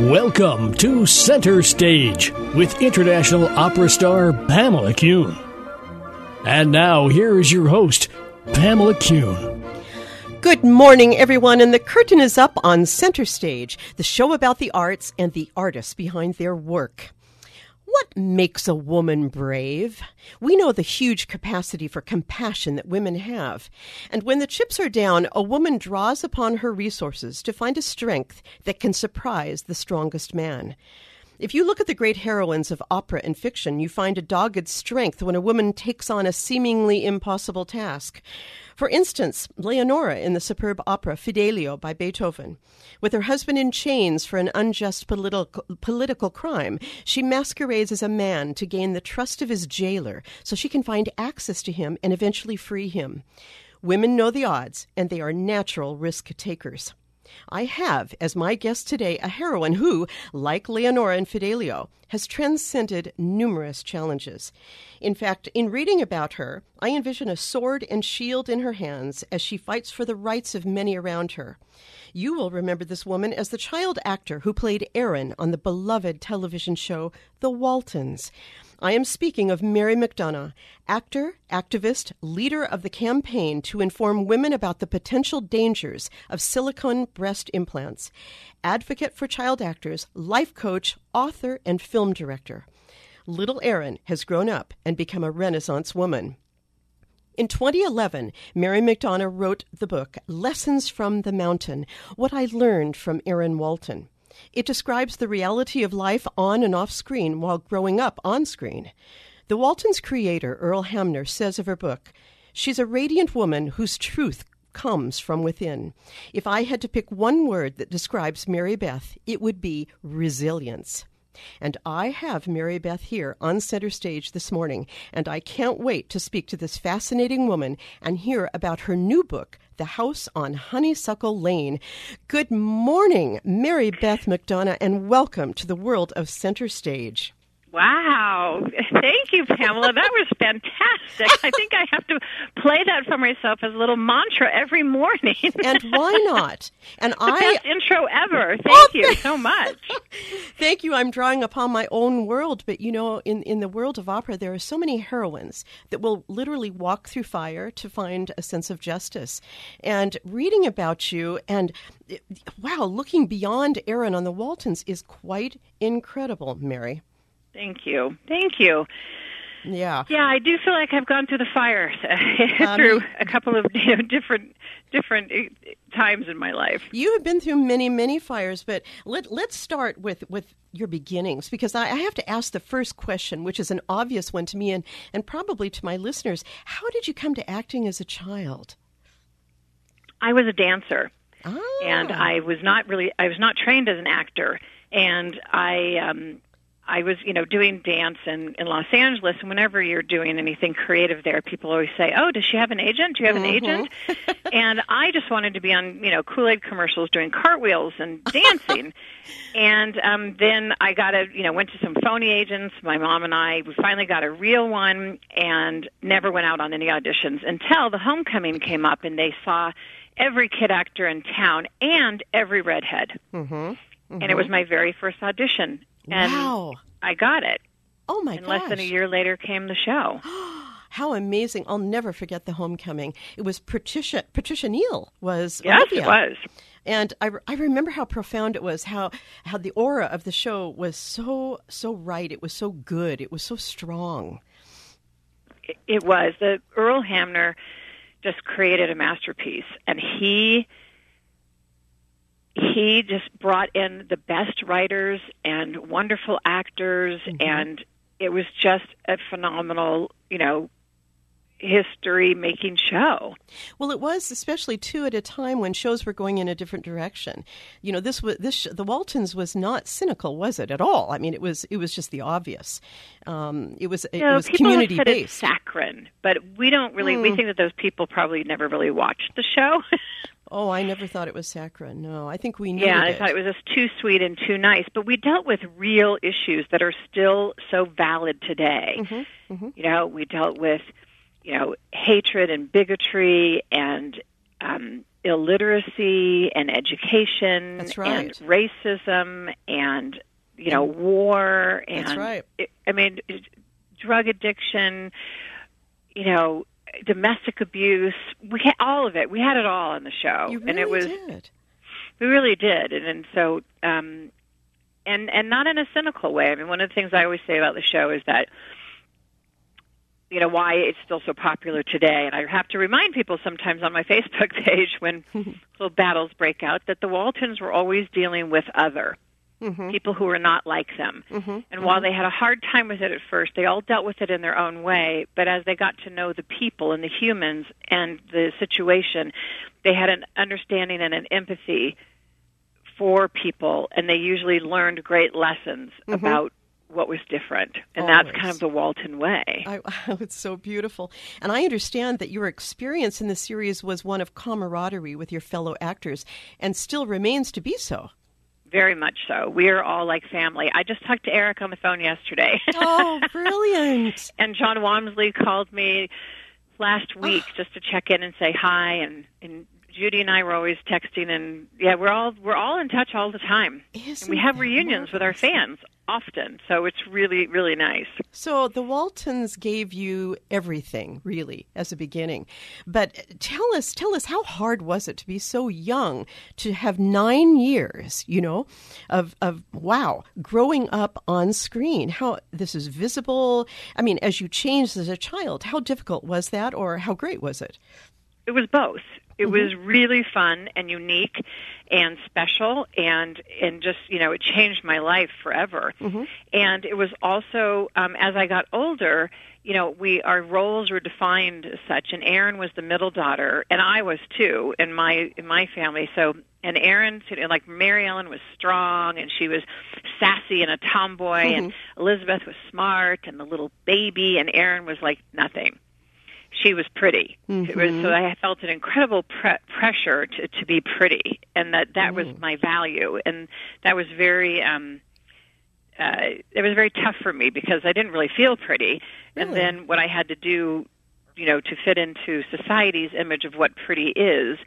Welcome to Center Stage with international opera star Pamela Kuhn. And now, here is your host, Pamela Kuhn. Good morning, everyone, and the curtain is up on Center Stage, the show about the arts and the artists behind their work. What makes a woman brave? We know the huge capacity for compassion that women have. And when the chips are down, a woman draws upon her resources to find a strength that can surprise the strongest man. If you look at the great heroines of opera and fiction, you find a dogged strength when a woman takes on a seemingly impossible task. For instance, Leonora in the superb opera Fidelio by Beethoven. With her husband in chains for an unjust political, political crime, she masquerades as a man to gain the trust of his jailer so she can find access to him and eventually free him. Women know the odds, and they are natural risk takers. I have as my guest today a heroine who, like Leonora in Fidelio, has transcended numerous challenges. In fact, in reading about her, I envision a sword and shield in her hands as she fights for the rights of many around her. You will remember this woman as the child actor who played Erin on the beloved television show The Waltons. I am speaking of Mary McDonough, actor, activist, leader of the campaign to inform women about the potential dangers of silicone breast implants, advocate for child actors, life coach, author, and film director. Little Erin has grown up and become a Renaissance woman. In 2011, Mary McDonough wrote the book Lessons from the Mountain What I Learned from Erin Walton. It describes the reality of life on and off screen while growing up on screen. The Waltons creator, Earl Hamner, says of her book, She's a radiant woman whose truth comes from within. If I had to pick one word that describes Mary Beth, it would be resilience. And I have Mary Beth here on center stage this morning, and I can't wait to speak to this fascinating woman and hear about her new book, The House on Honeysuckle Lane. Good morning, Mary Beth McDonough, and welcome to the world of center stage. Wow. Thank you, Pamela. That was fantastic. I think I have to play that for myself as a little mantra every morning. and why not? And the I best intro ever. Thank Oh, you so much. Thank you. I'm drawing upon my own world, but you know, in, in the world of opera, there are so many heroines that will literally walk through fire to find a sense of justice. And reading about you and wow, looking beyond Erin on the Waltons is quite incredible, Mary. Thank you. Thank you. Yeah. Yeah, I do feel like I've gone through the fire Um, through a couple of you know, different different uh, times in my life. You have been through many, many fires, but let, let's start with, with your beginnings because I, I have to ask the first question, which is an obvious one to me and, and probably to my listeners. How did you come to acting as a child? I was a dancer. Ah. and I was not really I was not trained as an actor and I um I was, you know, doing dance in, in Los Angeles, and whenever you're doing anything creative there, people always say, "Oh, does she have an agent? Do you have an agent?" and I just wanted to be on, you know, Kool Aid commercials, doing cartwheels and dancing. and um, then I got a, you know, went to some phony agents. My mom and I, we finally got a real one, and never went out on any auditions until the homecoming came up, and they saw every kid actor in town and every redhead. Mm-hmm. And it was my very first audition. And wow. I got it. Oh my gosh. and gosh. less than a year later came the show. How amazing. I'll never forget the homecoming. It was Patricia Patricia Neal was yes, Olivia. it was. And I, I remember how profound it was, how how the aura of the show was so so right. It was so good. It was so strong. It, it was. The Earl Hamner just created a masterpiece and he he just brought in the best writers and wonderful actors and it was just a phenomenal, you know, history making show. Well, it was especially too at a time when shows were going in a different direction. You know, this was this the Waltons was not cynical, was it at all? I mean, it was it was just the obvious. Um, it was it was community based. saccharine, but we don't really. Hmm. We think that those people probably never really watched the show. Oh, I never thought it was saccharine. No, I think we knew Yeah, it. I thought it was just too sweet and too nice. But we dealt with real issues that are still so valid today. Mm-hmm, You know, we dealt with, you know, hatred and bigotry and um, illiteracy and education That's and racism and you know war and That's right. I mean drug addiction, you know, domestic abuse. We had all of it. We had it all on the show, You really and it was did. we really did, and, and so, um, and and not in a cynical way. I mean, one of the things I always say about the show is that, you know, why it's still so popular today. And I have to remind people sometimes on my Facebook page when little battles break out that the Waltons were always dealing with other Mm-hmm. people who were not like them. Mm-hmm. And while they had a hard time with it at first, they all dealt with it in their own way. But as they got to know the people and the humans and the situation, they had an understanding and an empathy for people, and they usually learned great lessons mm-hmm. about what was different. And that's kind of the Walton way. I, oh, it's so beautiful. And I understand that your experience in the series was one of camaraderie with your fellow actors and still remains to be so. Very much so. We are all like family. I just talked to Eric on the phone yesterday. Oh, brilliant. and Jon Walmsley called me last week oh. just to check in and say hi and and Judy and I were always texting and yeah, we're all we're all in touch all the time. Isn't and we have reunions with our fans often. So it's really really nice. So the Waltons gave you everything, really, as a beginning. But tell us, tell us, how hard was it to be so young, to have nine years, you know, of of wow, growing up on screen? How this is visible? I mean, as you changed as a child, how difficult was that, or how great was it? It was both. It mm-hmm. was really fun and unique and special and and just you know it changed my life forever. Mm-hmm. And it was also um, as I got older, you know, we our roles were defined as such. And Erin was the middle daughter, and I was too in my in my family. So and Erin, like Mary Ellen, was strong and she was sassy and a tomboy, and mm-hmm. Elizabeth was smart and the little baby, and Erin was like nothing she was pretty. It was, so I felt an incredible pre- pressure to, to be pretty, and that that was my value, and that was very. um uh, it was very tough for me because I didn't really feel pretty, and then what I had to do, you know, to fit into society's image of what pretty is,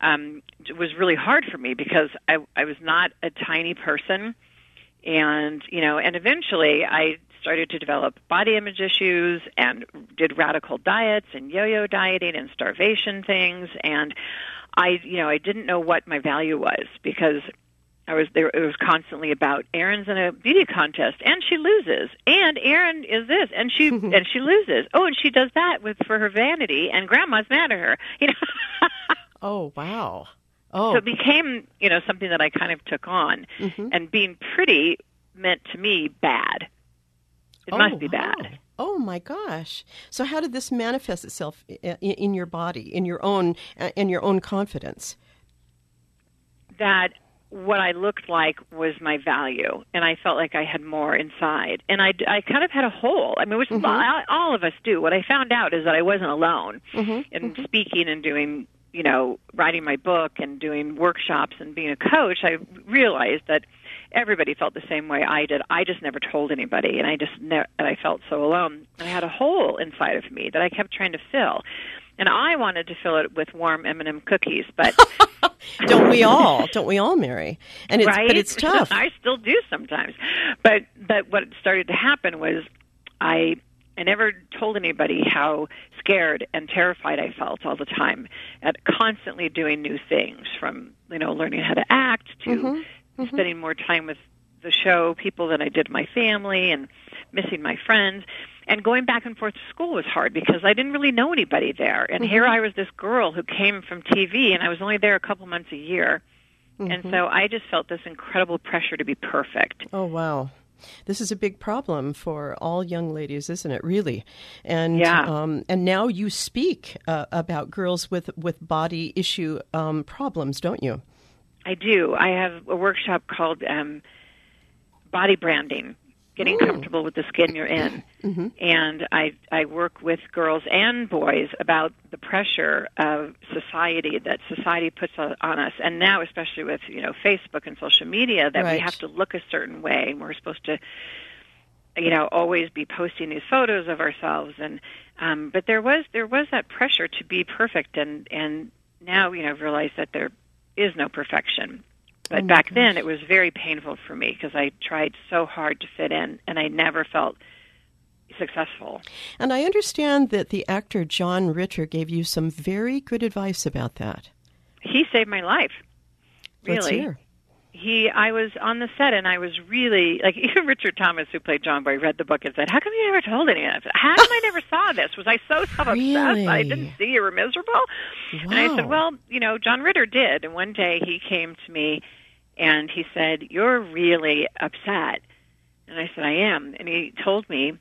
um, was really hard for me because I I was not a tiny person, and you know, and eventually I started to develop body image issues and did radical diets and yo-yo dieting and starvation things. And I you know I didn't know what my value was because I was there it was constantly about Erin's in a beauty contest and she loses. And Erin is this and she and she loses. Oh and she does that with for her vanity and grandma's mad at her you know? Oh wow! Oh, so it became you know something that I kind of took on. Mm-hmm. And being pretty meant to me bad it oh, must be wow. bad Oh my gosh! So how did this manifest itself in, in your body, in your own, uh, in your own confidence? that what I looked like was my value, and I felt like I had more inside, and I, I kind of had a hole. I mean, which all, all of us do. What I found out is that I wasn't alone in speaking and doing, you know, writing my book and doing workshops and being a coach. I realized that everybody felt the same way I did. I just never told anybody, and I just ne- and I felt so alone. I had a hole inside of me that I kept trying to fill. And I wanted to fill it with warm M&M cookies, but Don't we all? Don't we all, Mary? And it's right? but it's tough. I still do sometimes. But but what started to happen was I I never told anybody how scared and terrified I felt all the time at constantly doing new things from you know learning how to act to Mm-hmm. Spending more time with the show people than I did my family and missing my friends and going back and forth to school was hard because I didn't really know anybody there and here I was this girl who came from TV and I was only there a couple months a year and so I just felt this incredible pressure to be perfect. Oh wow. This is a big problem for all young ladies, isn't it? Really, and Yeah. um, and now you speak uh, about girls with with body issue um, problems, don't you? I do. I have a workshop called um, body branding, getting comfortable with the skin you're in. Mm-hmm. And I I work with girls and boys about the pressure of society that society puts on on us, and now especially with you know Facebook and social media that Right. we have to look a certain way, and we're supposed to you know always be posting these photos of ourselves and um but there was there was that pressure to be perfect and and now you know I've realized that there is no perfection. But Oh back then it was very painful for me because I tried so hard to fit in and I never felt successful. And I understand that the actor John Ritter gave you some very good advice about that. he saved my life. Really. He I was on the set and I was really like even Richard Thomas who played John Boy read the book and said, How come you never told anyone? I said, How come I never saw this? Was I so self obsessed I didn't see you were miserable? And I said, Well, you know, John Ritter did and one day he came to me and he said, You're really upset and I said, I am and he told me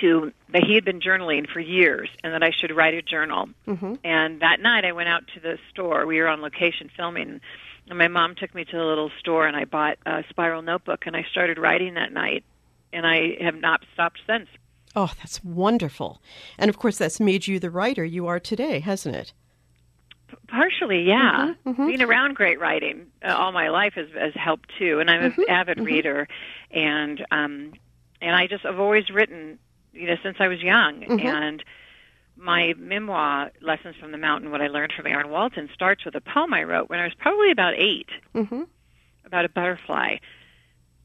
to that he had been journaling for years and that I should write a journal. Mm-hmm. And that night I went out to the store. We were on location filming and my mom took me to the little store and I bought a spiral notebook and I started writing that night and I have not stopped since. Oh, that's wonderful. And of course, that's made you the writer you are today, hasn't it? P- Partially, yeah. Mm-hmm, Being around great writing uh, all my life has, has helped too, and I'm an Mm-hmm, avid reader, and um, and I just I've always written, you know, since I was young, Mm-hmm. and my memoir, Lessons from the Mountain, what I learned from Erin Walton, starts with a poem I wrote when I was probably about 8 Mm-hmm. about a butterfly,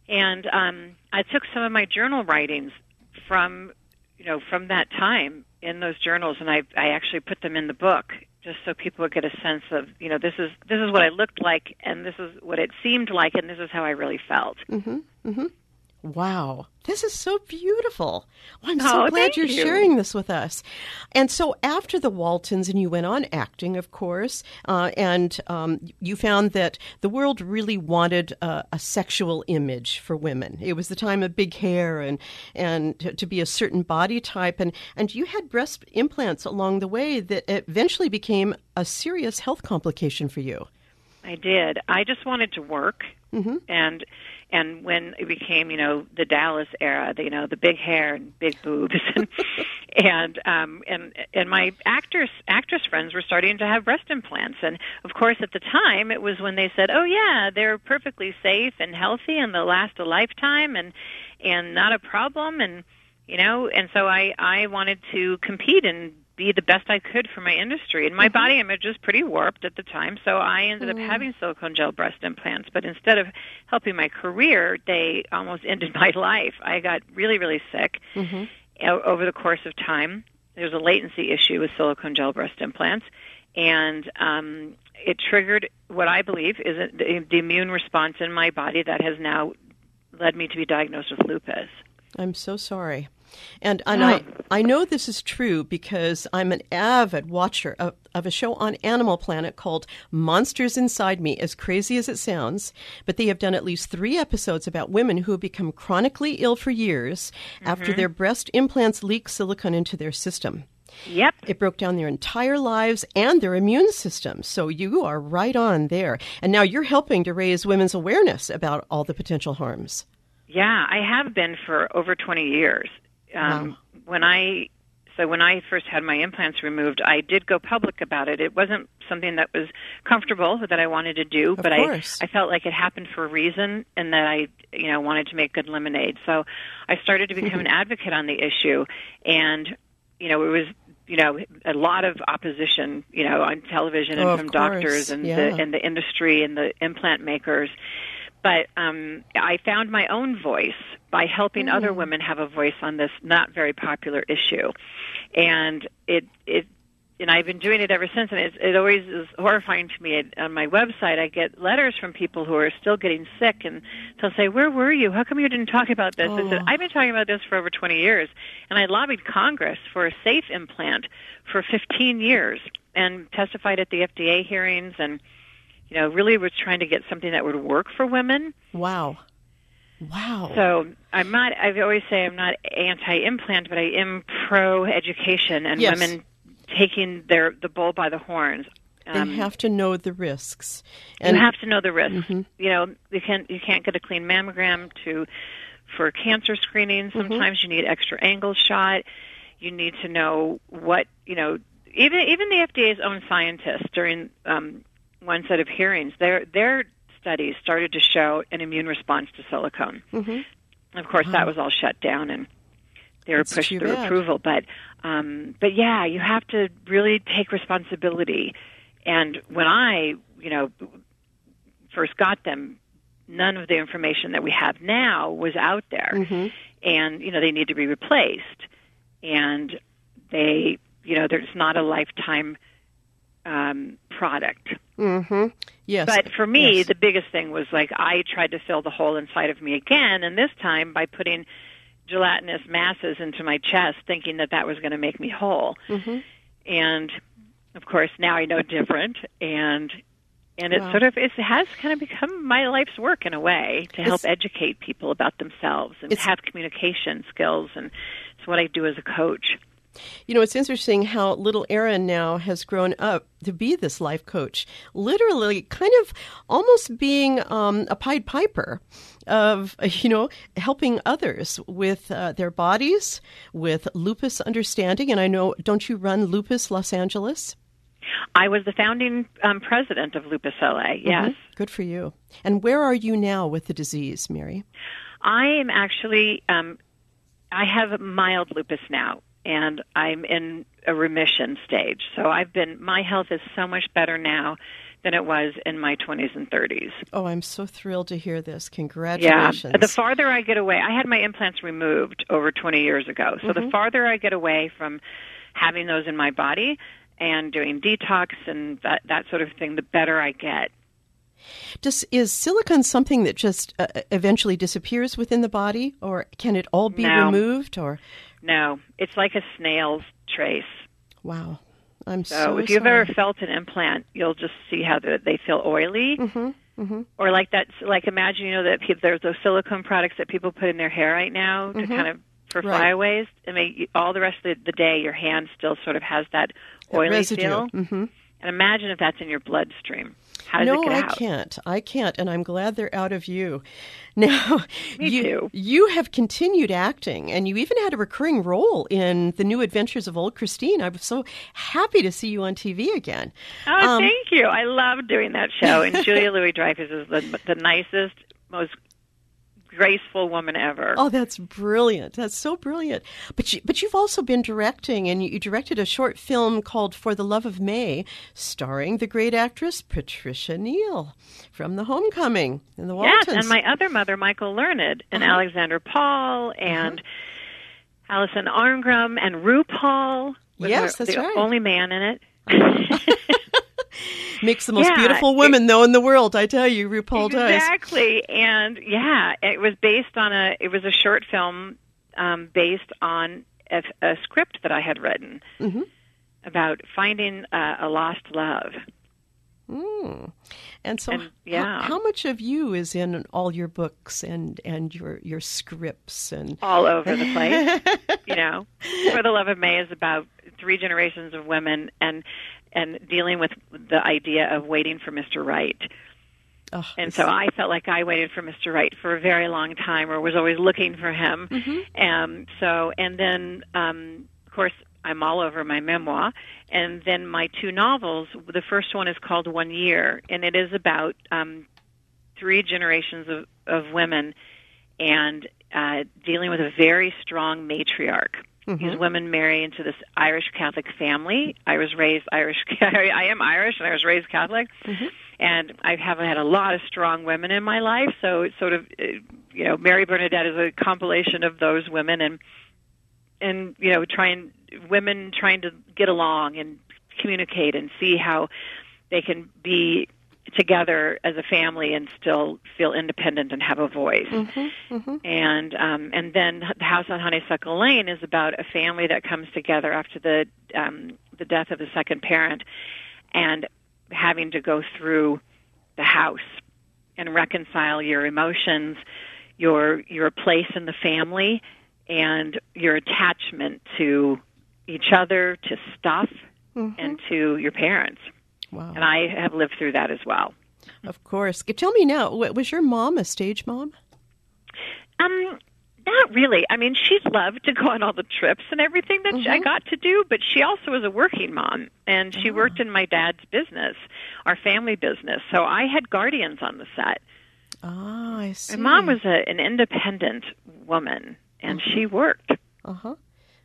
and um, I took some of my journal writings from, you know, from that time in those journals, and I I actually put them in the book just so people would get a sense of, you know, this is this is what I looked like, and this is what it seemed like, and this is how I really felt. Wow, this is so beautiful. Well, I'm so Oh, glad you're you. sharing this with us. And so, after the Waltons, and you went on acting, of course, uh, and um, you found that the world really wanted uh, a sexual image for women. It was the time of big hair and and to, to be a certain body type, and and you had breast implants along the way that eventually became a serious health complication for you. I did. I just wanted to work, Mm-hmm. and and when it became, you know, the Dallas era, the, you know, the big hair and big boobs, and and um, and and my actors actress friends were starting to have breast implants, and of course at the time it was when they said, oh yeah, they're perfectly safe and healthy, and they'll last a lifetime, and and not a problem, and you know, and so I I wanted to compete and be the best I could for my industry. And my mm-hmm. body image was pretty warped at the time, so I ended up mm. having silicone gel breast implants. But instead of helping my career, they almost ended my life. I got really, really sick mm-hmm. o- over the course of time. There's a latency issue with silicone gel breast implants, and um, it triggered what I believe is a, the, the immune response in my body that has now led me to be diagnosed with lupus. I'm so sorry. And and. I, I know this is true because I'm an avid watcher of, of a show on Animal Planet called Monsters Inside Me, as crazy as it sounds. But they have done at least three episodes about women who have become chronically ill for years after mm-hmm. their breast implants leak silicone into their system. Yep. It broke down their entire lives and their immune system. So you are right on there. And now you're helping to raise women's awareness about all the potential harms. Yeah, I have been for over 20 years. Um, Wow. When I so when I first had my implants removed, I did go public about it. It wasn't something that was comfortable that I wanted to do, but course. I I felt like it happened for a reason, and that I you know wanted to make good lemonade. So I started to become an advocate on the issue, and you know it was you know a lot of opposition you know on television and Oh, from doctors and Yeah. the and the industry and the implant makers but um, I found my own voice by helping Mm. other women have a voice on this not very popular issue, and it it and I've been doing it ever since. And it, it always is horrifying to me. It, on my website, I get letters from people who are still getting sick, and they'll say, "Where were you? How come you didn't talk about this?" I said, Oh. "I've been talking about this for over 20 years, and I lobbied Congress for a safe implant for 15 years, and testified at the FDA hearings and." you know, really was trying to get something that would work for women. Wow. Wow. So I'm not. I always say I'm not anti-implant, but I am pro-education and Yes. women taking their the bull by the horns. Um, they have to know the risks. And you have to know the risks. You know, you can't you can't get a clean mammogram to for cancer screening. Sometimes you need extra angle shot. You need to know what you know. Even even the FDA's own scientists during um, one set of hearings, their their studies started to show an immune response to silicone. Mm-hmm. Of course, that was all shut down and they were That's pushed through bad. approval. But um, but yeah, you have to really take responsibility. And when I, you know, first got them, none of the information that we have now was out there, Mm-hmm. and you know they need to be replaced, and they, you know, there's not a lifetime um, product. Mm-hmm. Yes. But for me, Yes. the biggest thing was like I tried to fill the hole inside of me again, and this time by putting gelatinous masses into my chest, thinking that that was going to make me whole. Mm-hmm. And of course, now I know different, and and it Wow. sort of it has kind of become my life's work in a way to help It's- educate people about themselves and have communication skills, and it's what I do as a coach. You know, it's interesting how little Erin now has grown up to be this life coach, literally kind of almost being um, a Pied Piper of, you know, helping others with uh, their bodies, with lupus understanding. And I know, don't you run Lupus Los Angeles? I was the founding um, president of Lupus LA. Yes. Mhm. Good for you. And where are you now with the disease, Mary? I am actually, um, I have mild lupus now, and I'm in a remission stage. So I've been, my health is so much better now than it was in my 20s and 30s. Oh, I'm so thrilled to hear this. Congratulations. Yeah. The farther I get away, I had my implants removed over 20 years ago. So the farther I get away from having those in my body and doing detox and that, that sort of thing, the better I get. Does is silicone something that just uh, eventually disappears within the body, or can it all be No. removed? Or No, it's like a snail's trace. wow, I'm so. So, if you've sorry. ever felt an implant, you'll just see how the, they feel oily, Mm-hmm, or like that. Like imagine you know that pe- there's those silicone products that people put in their hair right now to kind of for Mm-hmm. Right. flyaways. I mean, all the rest of the, the day, your hand still sort of has that oily feel. hmm And imagine if that's in your bloodstream. No, I can't. I can't, and I'm glad they're out of you. Now, Me you too. you have continued acting, and you even had a recurring role in the New Adventures of Old Christine. I was so happy to see you on TV again. Oh, Um, thank you. I love doing that show. And Julia Louis Dreyfus is the, the nicest, most graceful woman ever. Oh, that's brilliant. That's so brilliant. But you, but you've also been directing, and you, you directed a short film called For the Love of May, starring the great actress Patricia Neal from The Homecoming in the Yes, Waltons. and my other mother, Michael Learned, and Uh-huh. Alexandra Paul, and Alison Arngrim, and RuPaul. Yes, the, that's the right. only man in it. Makes the most Yeah, beautiful it- women, though, in the world. I tell you, RuPaul does. exactly, and yeah, it was based on a. It was a short film um, based on a, a script that I had written Mhm. about finding uh, a lost love. Mm. And so, And, how- yeah. how, much of you is in all your books and, and your, your scripts? And all over the place. you know, For the Love of May is about three generations of women and and dealing with the idea of waiting for Mr. Right. oh, And so I felt like I waited for Mr. Right for a very long time, or was always looking for him. Um, so, and then, um, of course, I'm all over my memoir, and then my two novels. The first one is called One Year, and it is about um, three generations of, of women and uh, dealing with a very strong matriarch. These women marry into this Irish Catholic family. I was raised Irish. I am Irish, and I was raised Catholic. And I haven't had a lot of strong women in my life, so it's sort of, uh, you know, Mary Bernadette is a compilation of those women, and and you know, trying women trying to get along and communicate and see how they can be together as a family and still feel independent and have a voice. And um, and then the House on Honeysuckle Lane is about a family that comes together after the um, the death of the second parent, and having to go through the house and reconcile your emotions, your your place in the family, and your attachment to each other, to stuff, and to your parents. Wow. And I have lived through that as well. Of course. Tell me now, wa- was your mom a stage mom? Um, Not really. I mean, she loved to go on all the trips and everything that mm-hmm. I got to do, but she also was a working mom, and she oh. worked in my dad's business, our family business. So I had guardians on the set. Oh, I see. My mom was a, an independent woman, and mm-hmm. she worked. Uh huh.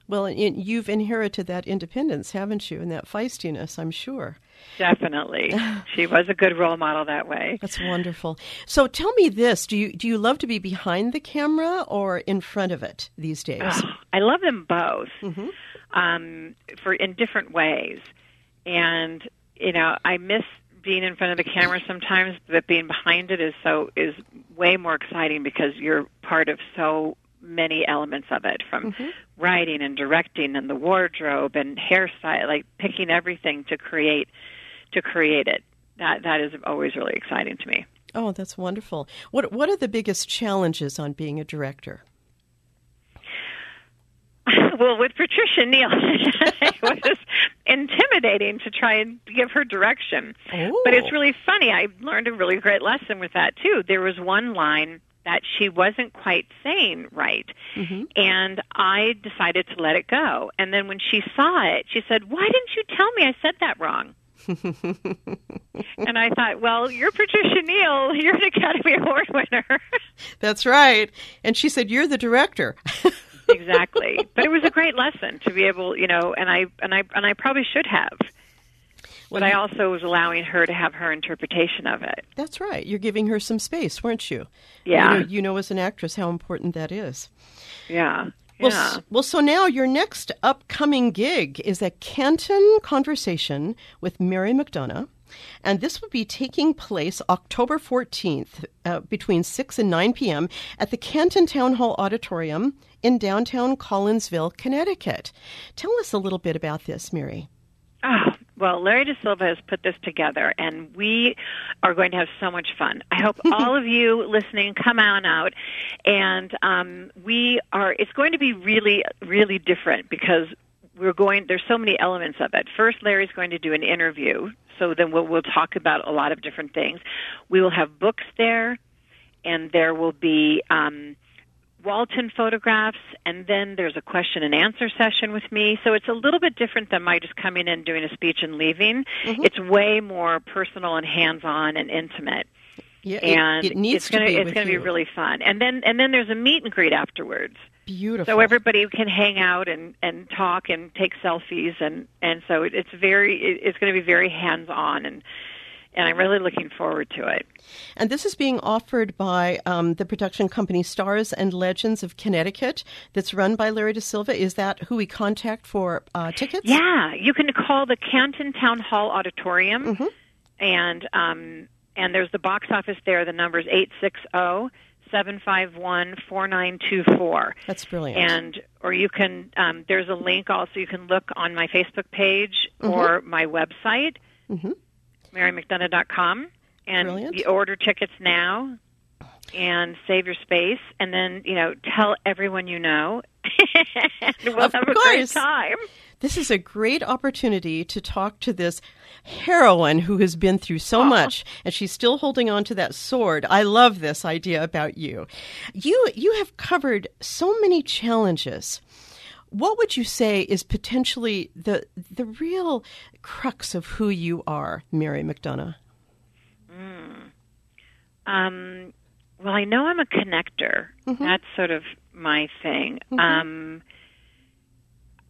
Well, you've inherited that independence, haven't you, and that feistiness, I'm sure. Definitely. she was a good role model that way. That's wonderful. So tell me this, do you do you love to be behind the camera or in front of it these days? Oh, I love them both. Mm-hmm. Um, for in different ways. And you know, I miss being in front of the camera sometimes, but being behind it is so is way more exciting because you're part of so many elements of it from mm-hmm. writing and directing and the wardrobe and hairstyle like picking everything to create to create it that that is always really exciting to me oh that's wonderful what what are the biggest challenges on being a director well, with Patricia Neal, it was intimidating to try and give her direction. Ooh. But it's really funny. I learned a really great lesson with that too. There was one line that she wasn't quite saying right. Mm-hmm. And I decided to let it go. And then when she saw it, she said, Why didn't you tell me I said that wrong? and I thought, well, you're Patricia Neal. You're an Academy Award winner. That's right. And she said, you're the director. exactly. But it was a great lesson to be able, you know, and I and I and I probably should have but I also was allowing her to have her interpretation of it. That's right. You're giving her some space, weren't you? Yeah. You know, you know as an actress how important that is. Yeah. Well, yeah. S- well, so now your next upcoming gig is a Canton Conversation with Mary McDonough. And this will be taking place October 14th uh, between 6 and 9 p.m. at the Canton Town Hall Auditorium in downtown Collinsville, Connecticut. Tell us a little bit about this, Mary. Oh, well, Larry De Silva has put this together, and we are going to have so much fun. I hope all of you listening come on out, and um, we are. It's going to be really, really different because we're going. There's so many elements of it. First, Larry's going to do an interview, so then we'll, we'll talk about a lot of different things. We will have books there, and there will be. Um, Walton photographs, and then there's a question and answer session with me. So it's a little bit different than my just coming in, doing a speech, and leaving. Mm-hmm. It's way more personal and hands-on and intimate. Yeah, and it, it needs it's gonna, to be. It's going to be really fun. And then and then there's a meet and greet afterwards. Beautiful. So everybody can hang out and and talk and take selfies and and so it's very it's going to be very hands on and and I'm really looking forward to it. And this is being offered by um, the production company Stars and Legends of Connecticut, that's run by Larry De Silva. Is that who we contact for uh, tickets? Yeah, you can call the Canton Town Hall Auditorium, mm-hmm. and um, and there's the box office there. The number is eight six zero. 751-4924. That's brilliant. And or you can um, there's a link also you can look on my Facebook page mm-hmm. or my website. Mm-hmm marymcdonough.com, and Brilliant. you order tickets now and save your space, and then you know tell everyone you know. we'll of have course. a great time. This is a great opportunity to talk to this heroine who has been through so Aww. much and she's still holding on to that sword. I love this idea about you. You you have covered so many challenges what would you say is potentially the the real crux of who you are, Mary McDonough? Mm. Um, well, I know I'm a connector. Mm-hmm. That's sort of my thing. Mm-hmm. Um,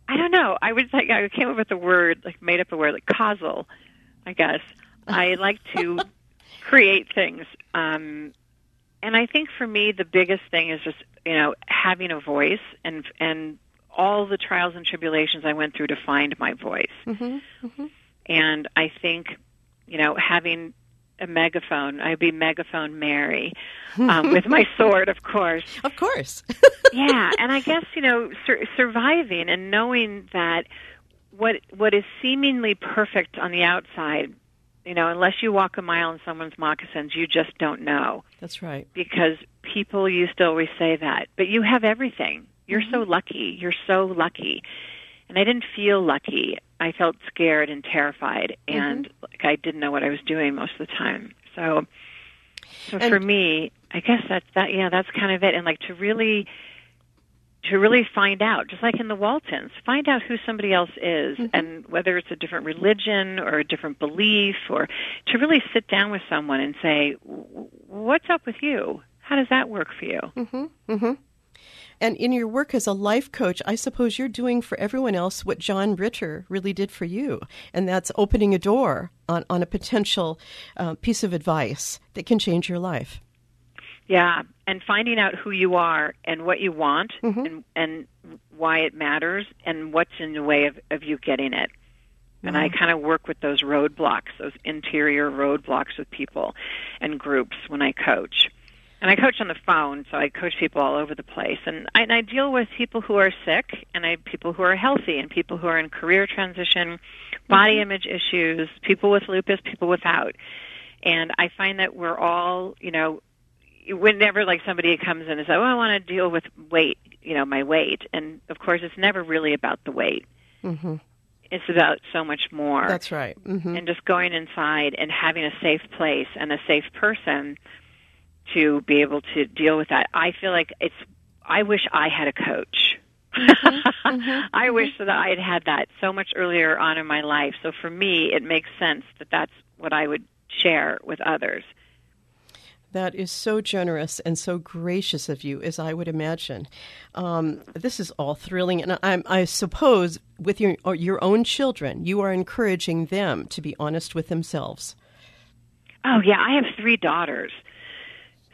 I don't know. I was like, I came up with a word, like made up a word, like causal. I guess I like to create things. Um, and I think for me, the biggest thing is just you know having a voice and and all the trials and tribulations I went through to find my voice. Mm-hmm, mm-hmm. And I think, you know, having a megaphone, I'd be megaphone Mary um, with my sword, of course. Of course. yeah, and I guess you know, sur- surviving and knowing that what what is seemingly perfect on the outside you know, unless you walk a mile in someone's moccasins, you just don't know. That's right. Because people used to always say that. But you have everything. You're mm-hmm. so lucky. You're so lucky. And I didn't feel lucky. I felt scared and terrified mm-hmm. and like I didn't know what I was doing most of the time. So so and, for me, I guess that's that yeah, that's kind of it. And like to really to really find out, just like in the Waltons, find out who somebody else is mm-hmm. and whether it's a different religion or a different belief, or to really sit down with someone and say, "What's up with you? How does that work for you?" Mm-hmm. Mm-hmm. And in your work as a life coach, I suppose you're doing for everyone else what John Ritter really did for you, and that's opening a door on, on a potential uh, piece of advice that can change your life. Yeah, and finding out who you are and what you want mm-hmm. and, and why it matters and what's in the way of, of you getting it. Mm-hmm. And I kind of work with those roadblocks, those interior roadblocks with people and groups when I coach. And I coach on the phone, so I coach people all over the place. And I, and I deal with people who are sick, and I people who are healthy, and people who are in career transition, body mm-hmm. image issues, people with lupus, people without. And I find that we're all, you know, whenever like somebody comes in and says, "Oh, I want to deal with weight," you know, my weight, and of course, it's never really about the weight. Mm-hmm. It's about so much more. That's right. Mm-hmm. And just going inside and having a safe place and a safe person to be able to deal with that. I feel like it's. I wish I had a coach. Mm-hmm. mm-hmm. I wish that I had had that so much earlier on in my life. So for me, it makes sense that that's what I would share with others. That is so generous and so gracious of you, as I would imagine. Um, this is all thrilling, and I, I suppose with your your own children, you are encouraging them to be honest with themselves. Oh yeah, I have three daughters,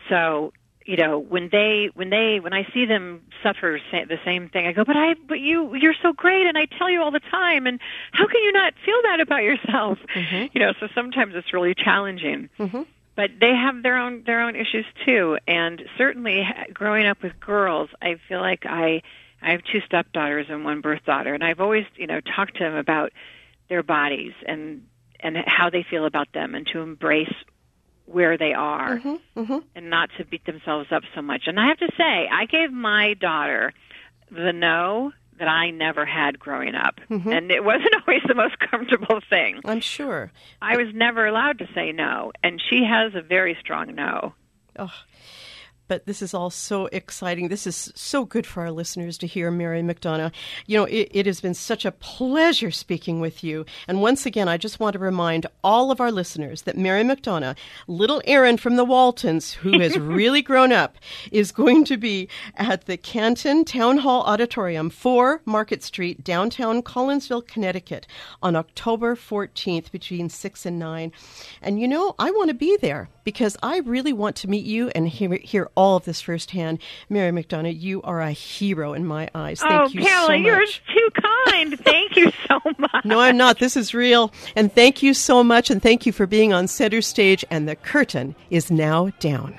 so you know when they when they when I see them suffer the same thing, I go, but I but you you're so great, and I tell you all the time, and how can you not feel that about yourself? Mm-hmm. You know, so sometimes it's really challenging. Mm-hmm but they have their own their own issues too. And certainly, growing up with girls, I feel like I I have two stepdaughters and one birth daughter, and I've always you know talked to them about their bodies and and how they feel about them, and to embrace where they are, mm-hmm, mm-hmm. and not to beat themselves up so much. And I have to say, I gave my daughter the no that I never had growing up. Mm-hmm. And it wasn't always the most comfortable thing. I'm sure. I was never allowed to say no, and she has a very strong no. Oh, but this is all so exciting. This is so good for our listeners to hear, Mary McDonough. You know, it, it, has been such a pleasure speaking with you. And once again, I just want to remind all of our listeners that Mary McDonough, little Erin from the Waltons, who has really grown up, is going to be at the Canton Town Hall Auditorium, 4 Market Street, downtown Collinsville, Connecticut, on October 14th between 6 and 9. And you know, I want to be there because I really want to meet you and hear, hear all of this firsthand. Mary McDonough, you are a hero in my eyes. Thank oh, you Pamela, so much. you're too kind. thank you so much. No, I'm not. This is real. And thank you so much. And thank you for being on center stage. And the curtain is now down.